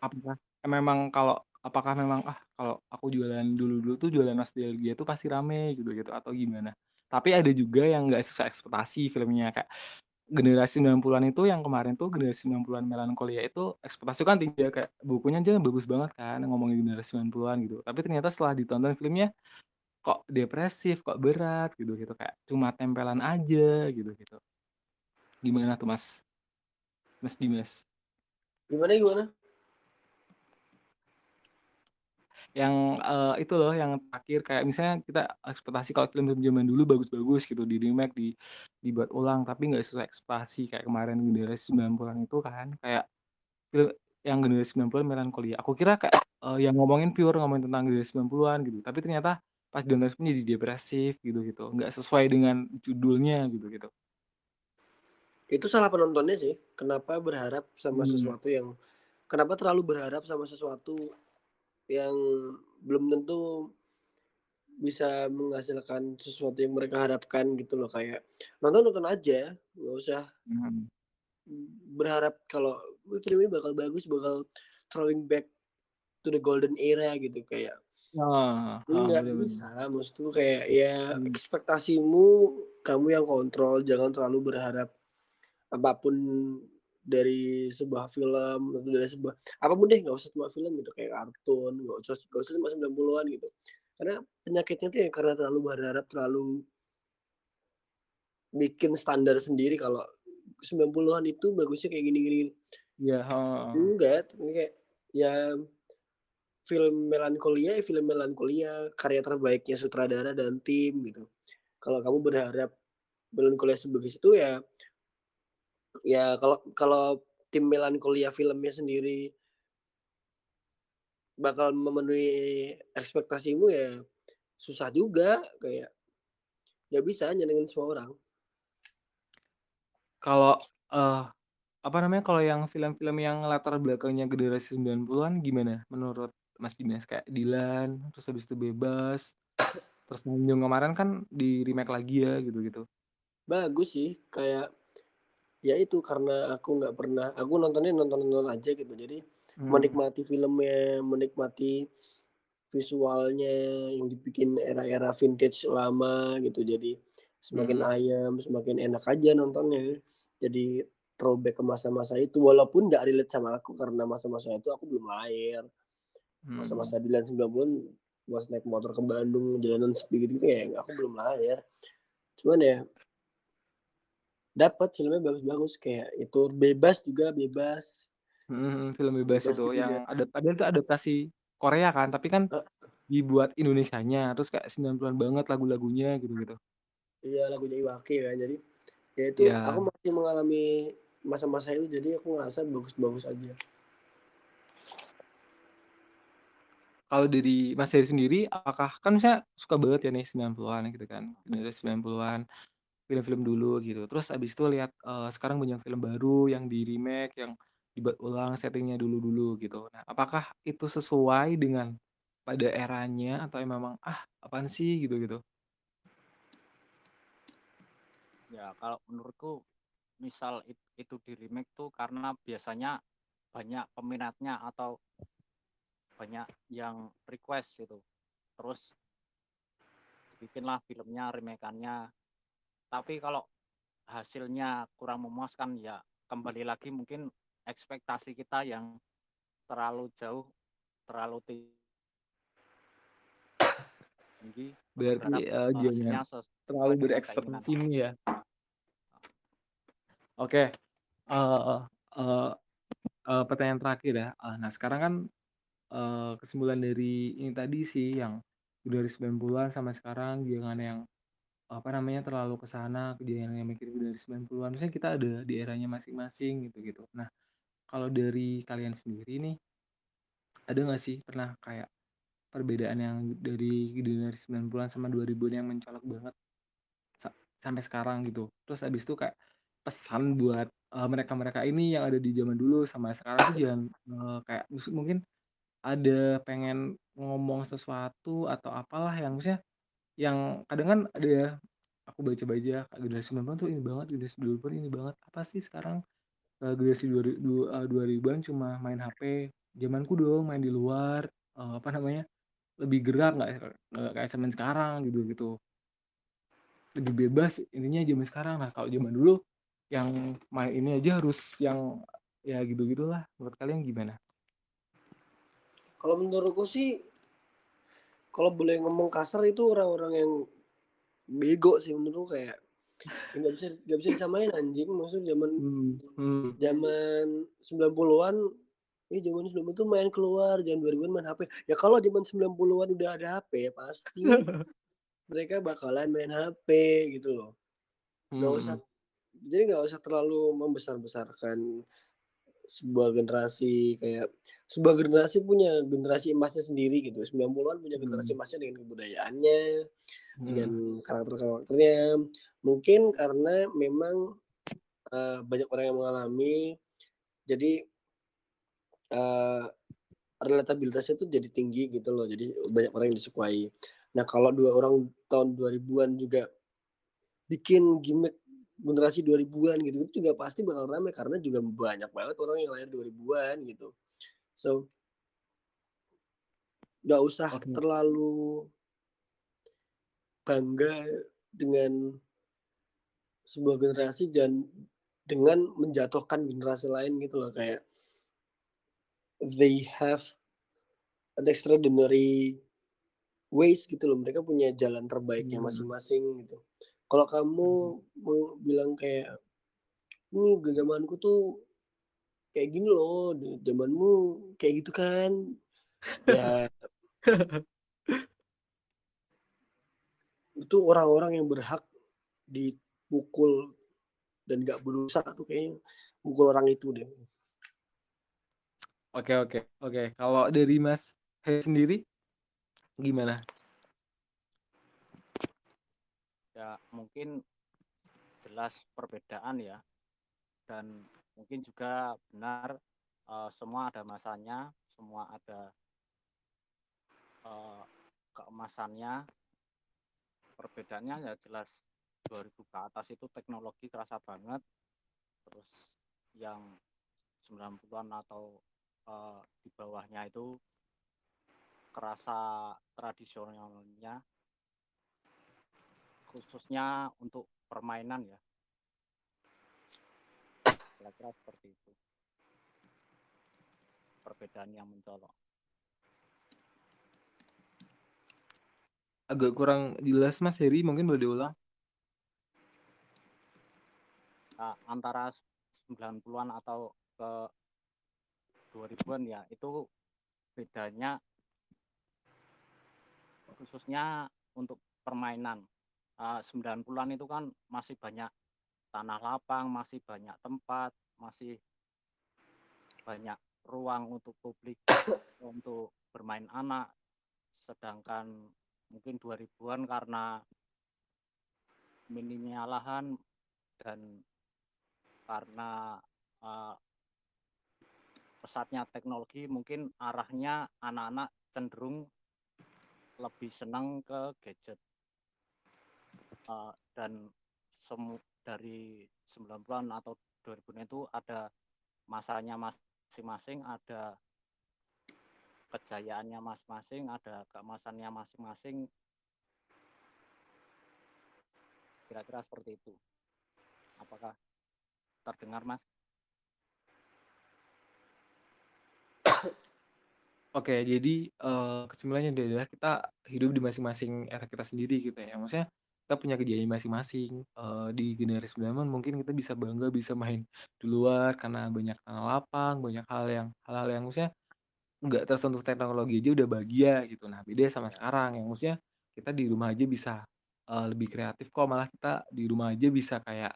Apakah memang kalau apakah memang, "Ah, kalau aku jualan dulu-dulu tuh jualan nostalgia tuh pasti rame," gitu gitu, atau gimana? Tapi ada juga yang nggak sesuai ekspektasi filmnya, kayak generasi 90-an itu yang kemarin tuh generasi 90-an Melancholia itu ekspektasiku kan tinggi ya, kayak bukunya aja bagus banget kan ngomongin generasi 90-an gitu. Tapi ternyata setelah ditonton filmnya, kok depresif, kok berat gitu gitu, kayak cuma tempelan aja gitu gitu. Gimana tuh, Mas? Mas Dimas?
Gimana gimana?
Yang, eee, itu loh yang terakhir kayak misalnya kita ekspektasi kalau film-film zaman dulu bagus-bagus gitu, di-remake, di dibuat ulang, tapi nggak sesuai ekspektasi kayak kemarin generasi 90-an itu kan, kayak fil yang generasi 90-an Melancholia. Aku kira kayak, eee, yang ngomongin pure ngomongin tentang generasi 90-an gitu, tapi ternyata pas dengerin jadi depresif gitu gitu, nggak sesuai dengan judulnya gitu gitu.
Itu salah penontonnya sih, kenapa berharap sama
Mmm.
sesuatu yang kenapa terlalu berharap sama sesuatu yang belum tentu bisa menghasilkan sesuatu yang mereka harapkan gitu loh, kayak nonton, nonton aja, nggak usah
Mhm.
berharap kalau, "Wih, film ini bakal bagus, bakal throwing back to the golden era," gitu, kayak
Oh,
nggak bisa, maksudku kayak ya
Mmm.
ekspektasimu kamu yang kontrol, jangan terlalu berharap apa pun dari sebuah film atau dari sebuah apa pun deh, nggak usah cuma film gitu, kayak kartun, nggak usah nggak usah cuma 90-an gitu. Karena penyakitnya tuh ya karena terlalu berharap, terlalu bikin standar sendiri kalau 90-an itu bagusnya kayak gini gini gini.
Heeh heeh.
Enggak, ini kayak ya film Melancholia ya film Melancholia, karya terbaiknya sutradara dan tim gitu. Kalau kamu berharap Melancholia sebagus itu ya ya kalau kalau tim Melancholia filmnya sendiri bakal memenuhi ekspektasimu ya susah juga, kayak nggak bisa nyenengin semua orang.
Kalau, eee, apa namanya, kalau yang film-film yang latar belakangnya generasi 90-an gimana menurut Mas Dimas? Kayak Dilan, terus habis itu Bebas, terus Nyanjung kemarin kan di-remake lagi ya gitu-gitu.
Bagus sih, kayak ya itu karena aku nggak pernah aku nontonnya nonton-nonton aja gitu, jadi
Mhm.
menikmati filmnya, menikmati visualnya yang dibikin era-era vintage lama gitu, jadi semakin
Mhm.
ayem, semakin enak aja nontonnya. Jadi throwback ke masa-masa itu, walaupun nggak relate sama aku karena masa-masa itu aku belum lahir. Masa-masa Dilan 90-an pas naik motor ke Bandung, jalanan sepi gitu-gitu ya aku belum lahir. Cuman ya dapet filmnya bagus-bagus, kayak itu Bebas juga, Bebas.
Mhm, film Bebas
Bebas
itu
juga.
yang ada padahal itu adaptasi Korea kan, tapi kan
Heeh.
dibuat Indonesianya, terus kayak 90-an banget lagu-lagunya gitu-gitu.
Iya, lagunya Iwa K kan, jadi ya itu aku
Iya.
masih mengalami masa-masa itu, jadi aku ngerasa bagus-bagus aja.
Kalau dari Mas Heri sendiri, apakah kan misalnya suka banget ya nih 90-an gitu kan, generasi 90-an, film-film dulu gitu. Terus habis itu lihat, eee, sekarang banyak film baru yang di-remake, yang dibuat ulang setting-nya dulu-dulu gitu. Nah, apakah itu sesuai dengan pada eranya atau memang, "Ah, apaan sih?" Gitu-gitu?
Ya, kalau menurutku misal it itu di-remake tuh karena biasanya banyak peminatnya atau banyak yang request gitu. Terus bikinlah filmnya, remake-annya. Tapi kalau hasilnya kurang memuaskan, ya kembali lagi mungkin ekspektasi kita yang terlalu jauh, terlalu tinggi,
Berarti,
hasilnya
terlalu berekspektasi ya? Oke, eee eee eee, pertanyaan terakhir ya, eee, nah sekarang kan, eee, kesimpulan dari ini tadi sih yang dari 90-an sampai sekarang jangan yang, apa namanya, terlalu ke sana, jangan yang mikir dari 90-an, maksudnya kita ada di eranya masing-masing gitu-gitu. Nah, kalau dari kalian sendiri nih, ada nggak sih pernah kayak perbedaan yang dari generasi 90-an sama 2000-an yang mencolok banget sa sampai sekarang gitu? Terus habis itu kayak pesan buat, eee, mereka-mereka ini yang ada di zaman dulu sama sekarang tuh jangan, eee, kayak mungkin ada pengen ngomong sesuatu atau apalah yang maksudnya yang kadang kan ada ya, aku baca-baca generasi 90-an tuh ini banget, generasi 2000-an ini banget, apa sih sekarang, eee, generasi dua ri du eee, 2000-an cuma main HP, zamanku dong main di luar, eee, apa namanya, lebih gerak nggak kayak zaman sekarang gitu gitu. Lebih bebas intinya zaman sekarang. Nah kalau zaman dulu yang main ini aja harus yang ya gitu-gitulah. Menurut kalian gimana?
Kalau menurutku sih kalau boleh ngomong kasar itu orang-orang yang bego sih menurutku kayak nggak bisa nggak bisa disamain anjing maksudnya zaman
Hmm, hmm.
zaman 90-an eh zaman 90 tuh main keluar, zaman 2000-an main HP. Ya kalau zaman 90-an udah ada HP pasti mereka bakalan main HP gitu loh. Nggak usah
Mhm.
jadi nggak usah terlalu membesar-besarkan sebuah generasi kayak sebuah generasi punya generasi emasnya sendiri gitu. 90-an punya generasi
Mhm.
emasnya dengan kebudayaannya, dengan
Mhm.
karakter-karakternya. Mungkin karena memang eee, banyak orang yang mengalami jadi eee, relatabilitasnya tuh jadi tinggi gitu loh. Jadi banyak orang yang disukai. Nah kalau 2 orang tahun 2000-an juga bikin gimik generasi 2000-an gitu, itu juga pasti bakal rame karena juga banyak banget orang yang lahir 2000-an gitu. So nggak usah
Oke.
terlalu bangga dengan sebuah generasi dan dengan menjatuhkan generasi lain gitu loh kayak they have an extraordinary ways gitu loh. Mereka punya jalan terbaiknya
Hmm.
masing-masing gitu. Kalau kamu
Mhm.
mau bilang kayak, "Nih zamanku tuh kayak gini loh, zamanmu kayak gitu kan." Ya itu orang-orang yang berhak dipukul dan nggak berdosa tuh kayaknya pukul orang itu deh.
Oke oke oke. Kalau dari Mas Heri sendiri gimana?
Ya mungkin jelas perbedaan ya. Dan mungkin juga benar eee, semua ada masanya, semua ada eee, keemasannya. Perbedaannya ya jelas 2000 ke atas itu teknologi kerasa banget. Terus yang 90-an atau eee, di bawahnya itu kerasa tradisionalnya. Khususnya untuk permainan ya. Kira-kira seperti itu. Perbedaan yang mencolok.
Agak kurang jelas Mas Heri, mungkin boleh diulang?
Eee, antara 90-an atau ke 2000-an ya, itu bedanya khususnya untuk permainan. Eee, 90-an itu kan masih banyak tanah lapang, masih banyak tempat, masih banyak ruang untuk publik untuk bermain anak. Sedangkan mungkin 2000-an karena minimnya lahan dan karena eee pesatnya teknologi mungkin arahnya anak-anak cenderung lebih senang ke gadget. Eee, dan semu dari 90-an atau 2000-an itu ada masanya masing-masing, ada kejayaannya masing-masing, ada keemasannya masing-masing. Kira-kira seperti itu. Apakah terdengar, Mas?
Oke, jadi eee, kesimpulannya adalah kita hidup di masing-masing era kita sendiri gitu ya. Maksudnya kita punya kejayaan masing-masing. Eee, di generasi 90-an mungkin kita bisa bangga bisa main di luar karena banyak tanah lapang, banyak hal yang hal-hal yang maksudnya nggak tersentuh teknologi aja udah bahagia gitu. Nah beda sama
Ya.
sekarang yang maksudnya kita di rumah aja bisa eee, lebih kreatif kok, malah kita di rumah aja bisa kayak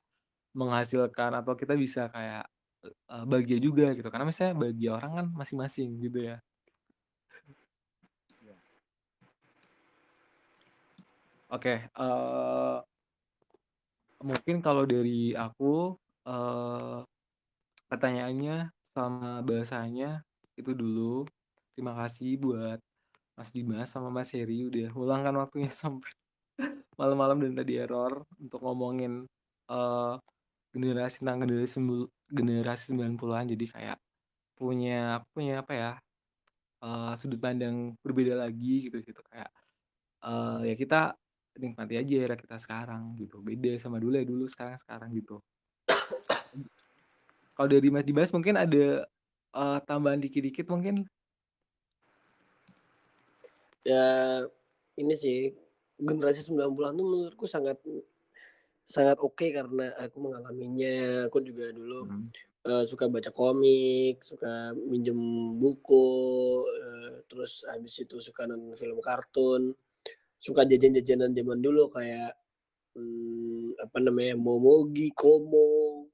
menghasilkan atau kita bisa kayak eee, bahagia juga gitu. Karena misalnya bagi orang kan masing-masing gitu ya. Oke, eee mungkin kalau dari aku, eee, pertanyaannya sama bahasanya itu dulu. Terima kasih buat Mas Dimas sama Mas Heri udah meluangkan waktunya sampai malam-malam dan tadi error untuk ngomongin eee, generasi tentang generasi generasi 90-an. Jadi kayak punya punya apa ya uh, sudut pandang berbeda lagi gitu gitu kayak uh, ya kita nikmati aja era kita sekarang gitu. Beda sama dulu ya dulu sekarang sekarang gitu. Kalau dari Mas Dimas mungkin ada uh, tambahan dikit-dikit mungkin?
Ya ini sih generasi 90-an tuh menurutku sangat sangat oke okay karena aku mengalaminya. Aku juga dulu hmm. uh, suka baca komik suka minjem buku uh, terus habis itu suka nonton film kartun suka jajan-jajanan zaman dulu kayak hmm, apa namanya momogi komo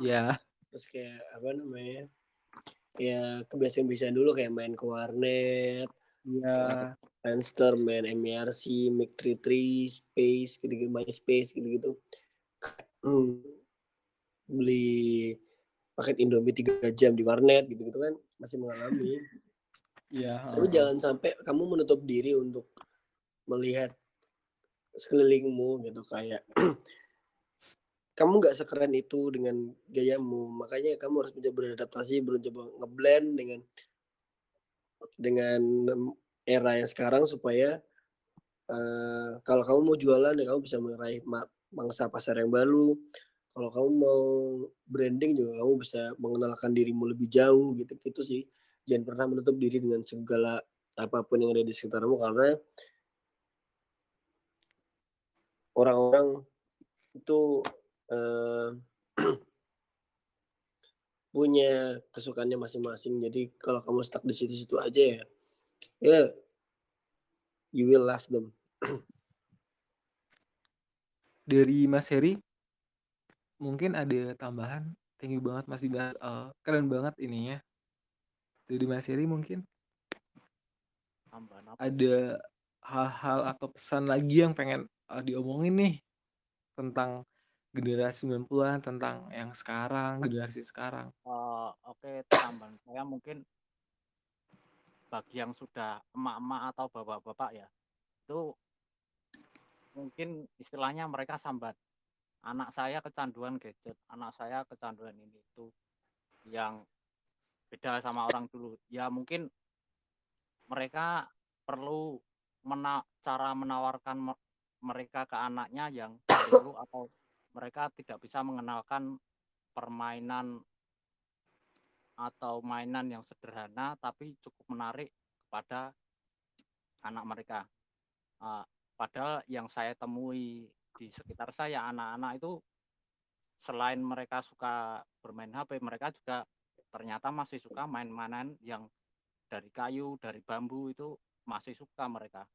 ya
terus kayak apa namanya ya kebiasaan-kebiasaan dulu kayak main ke warnet
ya
Friendster, main MERC, Mic 33, Space, gitu-gitu, MySpace, gitu-gitu. Hmm, beli paket Indomie tiga jam di warnet gitu-gitu kan masih mengalami.
Iya.
Tapi jangan sampai kamu menutup diri untuk melihat sekelilingmu gitu kayak kamu nggak sekeren itu dengan gayamu. Makanya kamu harus mencoba beradaptasi mencoba ngeblend dengan dengan era yang sekarang supaya uh, kalau kamu mau jualan ya kamu bisa meraih mangsa pasar yang baru. Kalau kamu mau branding juga kamu bisa mengenalkan dirimu lebih jauh gitu. Gitu sih jangan pernah menutup diri dengan segala apa pun yang ada di sekitarmu karena orang-orang itu uh, punya kesukaannya masing-masing jadi kalau kamu stuck di situ-situ aja ya yeah, you will love them.
Dari Mas Heri, mungkin ada tambahan. Thank you banget Mas Dimas. Uh, keren banget ininya. Dari Mas Heri mungkin
tambahan apa?
Ada hal-hal atau pesan lagi yang pengen uh, diomongin nih tentang generasi 90-an, tentang yang sekarang, generasi sekarang.
Uh, Oke, tambahan saya mungkin bagi yang sudah emak-emak atau bapak-bapak ya itu mungkin istilahnya mereka sambat anak saya kecanduan gadget anak saya kecanduan ini itu yang beda sama orang dulu ya mungkin mereka perlu mena cara menawarkan mereka ke anaknya yang dulu atau mereka tidak bisa mengenalkan permainan atau mainan yang sederhana tapi cukup menarik kepada anak mereka. Uh, padahal yang saya temui di sekitar saya anak-anak itu selain mereka suka bermain HP, mereka juga ternyata masih suka main-mainan yang dari kayu, dari bambu itu masih suka mereka.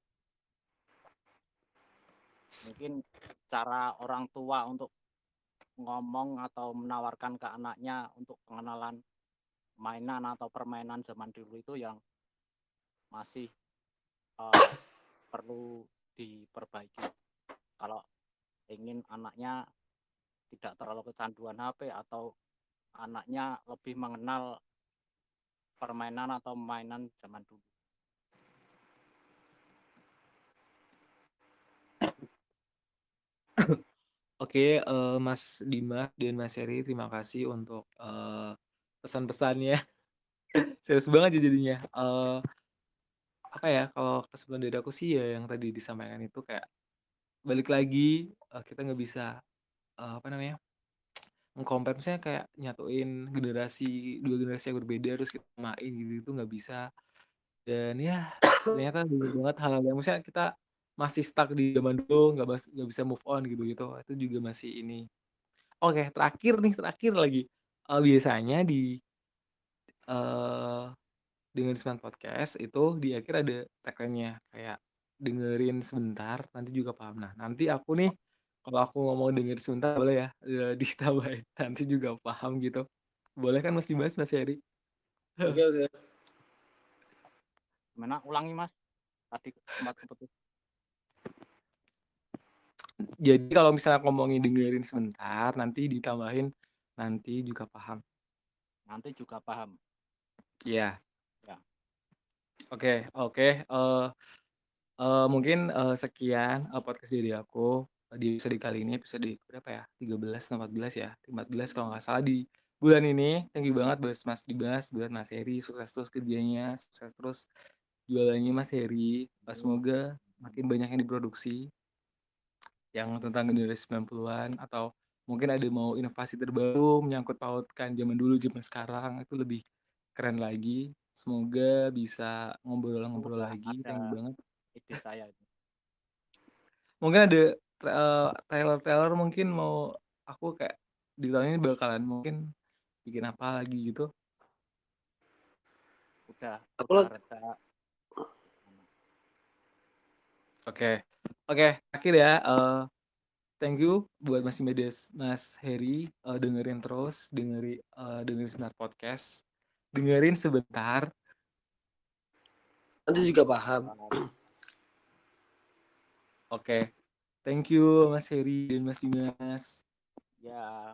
Mungkin cara orang tua untuk ngomong atau menawarkan ke anaknya untuk pengenalan mainan atau permainan zaman dulu itu yang masih uh, perlu diperbaiki. Kalau ingin anaknya tidak terlalu kecanduan HP atau anaknya lebih mengenal permainan atau mainan zaman dulu.
Oke, uh, Mas Dimas dan Mas Heri, terima kasih untuk uh, pesan-pesannya. Serius banget ya jadinya. Uh, apa ya kalau kesimpulan dari aku sih ya yang tadi disampaikan itu kayak balik lagi uh, kita nggak bisa uh, apa namanya misalnya kayak nyatuin generasi dua generasi yang berbeda terus kita main gitu itu nggak bisa. Dan ya ternyata banget hal-hal yang misalnya kita masih stuck di zaman dulu nggak nggak bisa move on gitu gitu itu juga masih ini oke terakhir nih terakhir lagi uh, biasanya di uh, dengan sembilan podcast itu di akhir ada tagline-nya kayak dengerin sebentar nanti juga paham. Nah, nanti aku nih kalau aku ngomong dengerin sebentar boleh ya uh, ditambahin nanti juga paham gitu. Boleh kan Mas Dimas, Mas Heri?
Oke, oke.
Mana ulangi Mas? Tadi sempat putus.
Jadi kalau misalnya ngomongin dengerin sebentar nanti ditambahin Nanti juga paham.
Nanti juga paham.
Iya.
Ya.
Oke, oke. Uh, uh, mungkin uh, sekian uh, podcast dari aku di episode kali ini episode berapa ya? 13 atau 14 ya? 14 kalau nggak salah di bulan ini thank you banget buat Mas Dibas, buat Mas Heri, sukses terus kerjanya, sukses terus jualannya Mas Heri. Eh, semoga makin banyak yang diproduksi yang tentang generasi 90-an atau mungkin ada mau inovasi terbaru menyangkut pautkan zaman dulu zaman sekarang itu lebih keren lagi. Semoga bisa ngobrol-ngobrol lagi. Thank you banget.
ide saya itu.
Mungkin ada eh, trailer-trailer mungkin mau aku kayak di tahun ini bakalan mungkin bikin apa lagi gitu.
Udah,
Aku
udah
lag-
reda.
Oke. Akhir ya. eh, thank you buat Mas Medes, Mas Heri. Eh, dengerin terus, dengerin eh, dengerin sebentar podcast. Dengerin sebentar.
Nanti juga paham.
Oke. Thank you Mas Heri dan Mas Dimas.
Ya,